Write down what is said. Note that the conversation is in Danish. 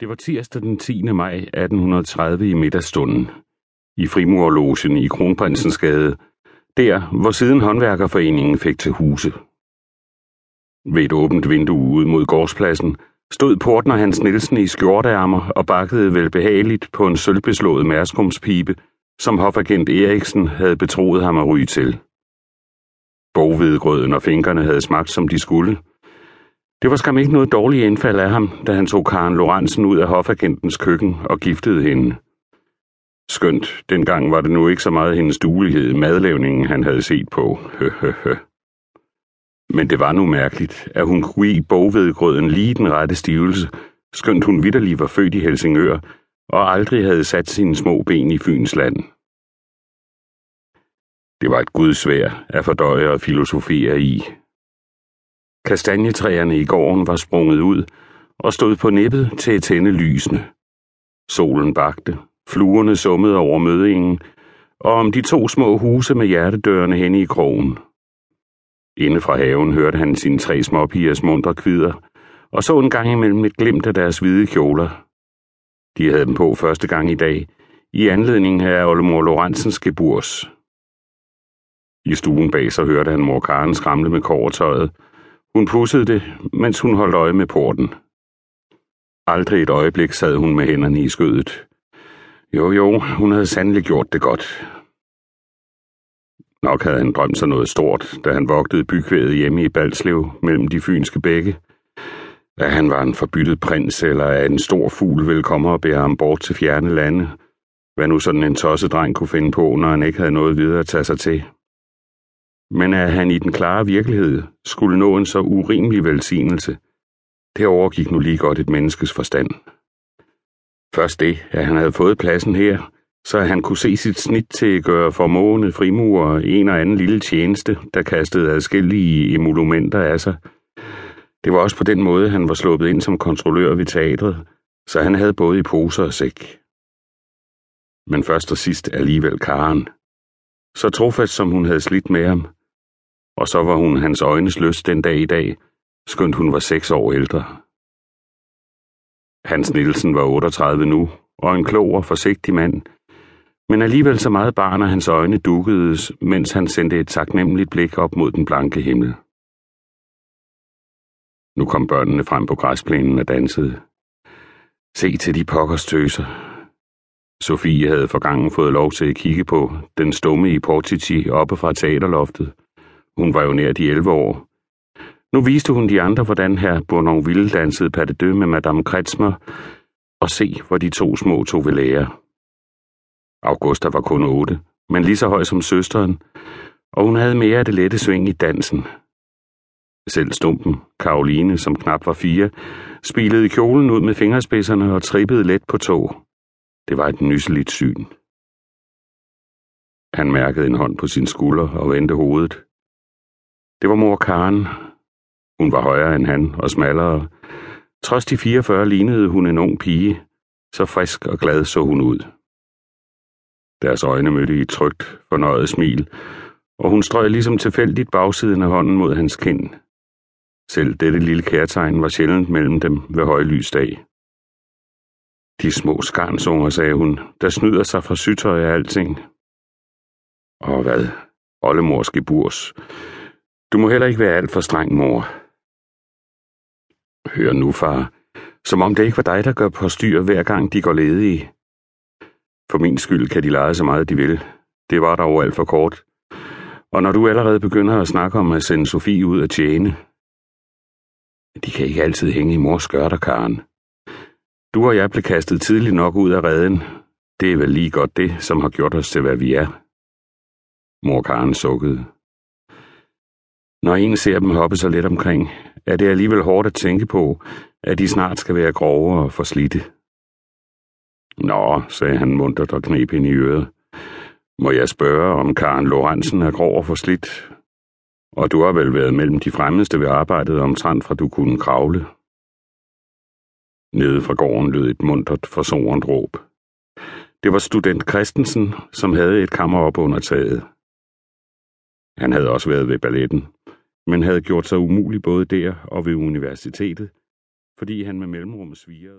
Det var tirsdag den 10. maj 1830 i middagsstunden, i frimurlogen i Kronprinsens Gade, der hvor siden håndværkerforeningen fik til huse. Ved et åbent vindue ud mod gårdspladsen stod portner Hans Nielsen i skjorteærmer og bakkede velbehageligt på en sølvbeslået mærskumspibe, som hofagent Eriksen havde betroet ham at ryge til. Bogvedgrøden og finkerne havde smagt som de skulle – det var skam ikke noget dårligt indfald af ham, da han tog Karen Lorentzen ud af hofagentens køkken og giftede hende. Skønt, dengang var det nu ikke så meget hendes duelighed i madlavningen, han havde set på. Men det var nu mærkeligt, at hun kunne i bogvedgrøden lige den rette stivelse, skønt hun vidderlig var født i Helsingør og aldrig havde sat sine små ben i Fyns land. Det var et gudsvær at fordøje og filosofere i, Kastanjetræerne i gården var sprunget ud og stod på nippet til at tænde lysene. Solen bagte, fluerne summede over mødingen, og om de to små huse med hjertedørene hen i krogen. Inde fra haven hørte han sine tre småpigers mundre kvider, og så en gang imellem et glimt af deres hvide kjoler. De havde dem på første gang i dag, i anledning af Olemor Lorentzens geburs. I stuen bag så hørte han mor Karen skramle med kåretøjet, hun pussede det, mens hun holdt øje med porten. Aldrig et øjeblik sad hun med hænderne i skødet. Jo, jo, hun havde sandelig gjort det godt. Nok havde han drømt sig noget stort, da han vogtede bykvædet hjemme i Balslev mellem de fynske bække. At han var en forbyttet prins, eller at en stor fugl ville komme og bære ham bort til fjerne lande. Hvad nu sådan en tossedreng kunne finde på, når han ikke havde noget videre at tage sig til men at han i den klare virkelighed skulle nå en så urimelig velsignelse, det overgik nu lige godt et menneskes forstand. Først det, at han havde fået pladsen her, så han kunne se sit snit til at gøre formående frimurer en og anden lille tjeneste, der kastede adskillige emolumenter af sig. Det var også på den måde, han var sluppet ind som kontrollør ved teatret, så han havde både i poser og sæk. Men først og sidst alligevel Karen. Så trofast som hun havde slidt med ham, og så var hun hans øjnes lyst den dag i dag, skønt hun var seks år ældre. Hans Nielsen var 38 nu, og en klog og forsigtig mand, men alligevel så meget barn, at hans øjne dukkedes, mens han sendte et taknemmeligt blik op mod den blanke himmel. Nu kom børnene frem på græsplænen og dansede. Se til de pokkers tøser. Sofie havde for gangen fået lov til at kigge på den stumme i Portici oppe fra teaterloftet. Hun var jo nær de 11 år. Nu viste hun de andre, hvordan herr Bournonville dansede pas de deux med Madame Kretzmer, og se, hvor de to små tog ved lære. Augusta var kun otte, men lige så høj som søsteren, og hun havde mere af det lette sving i dansen. Selv stumpen, Karoline, som knap var fire, spilede kjolen ud med fingerspidserne og trippede let på tog. Det var et nysseligt syn. Han mærkede en hånd på sin skulder og vendte hovedet. Det var mor Karen. Hun var højere end han og smallere. Trods de 44 lignede hun en ung pige. Så frisk og glad så hun ud. Deres øjne mødte i et trygt, fornøjet smil, og hun strøg ligesom tilfældigt bagsiden af hånden mod hans kind. Selv dette lille kærtegn var sjældent mellem dem ved højlysdag. De små skarnsunger, sagde hun, der snyder sig fra sytøj af alting. Og hvad? Oldemors geburs. Du må heller ikke være alt for streng, mor. Hør nu, far. Som om det ikke var dig, der gør på styr, hver gang de går ledige. For min skyld kan de lege så meget, de vil. Det var dog alt for kort. Og når du allerede begynder at snakke om at sende Sofie ud at tjene, de kan ikke altid hænge i mors skørter, Karen. Du og jeg blev kastet tidligt nok ud af redden. Det er vel lige godt det, som har gjort os til, hvad vi er. Mor Karen sukkede. Når en ser dem hoppe så let omkring, er det alligevel hårdt at tænke på, at de snart skal være grove og forslidte. Nå, sagde han muntert og knep ind i øret. Må jeg spørge, om Karen Lorentzen er grov og forslidt? Og du har vel været mellem de fremmeste ved arbejdet omtrent fra du kunne kravle? Nede fra gården lød et muntert, forsorent råb. Det var student Christensen, som havde et kammer op under taget. Han havde også været ved balletten, men havde gjort sig umulig både der og ved universitetet, fordi han med mellemrum svirede.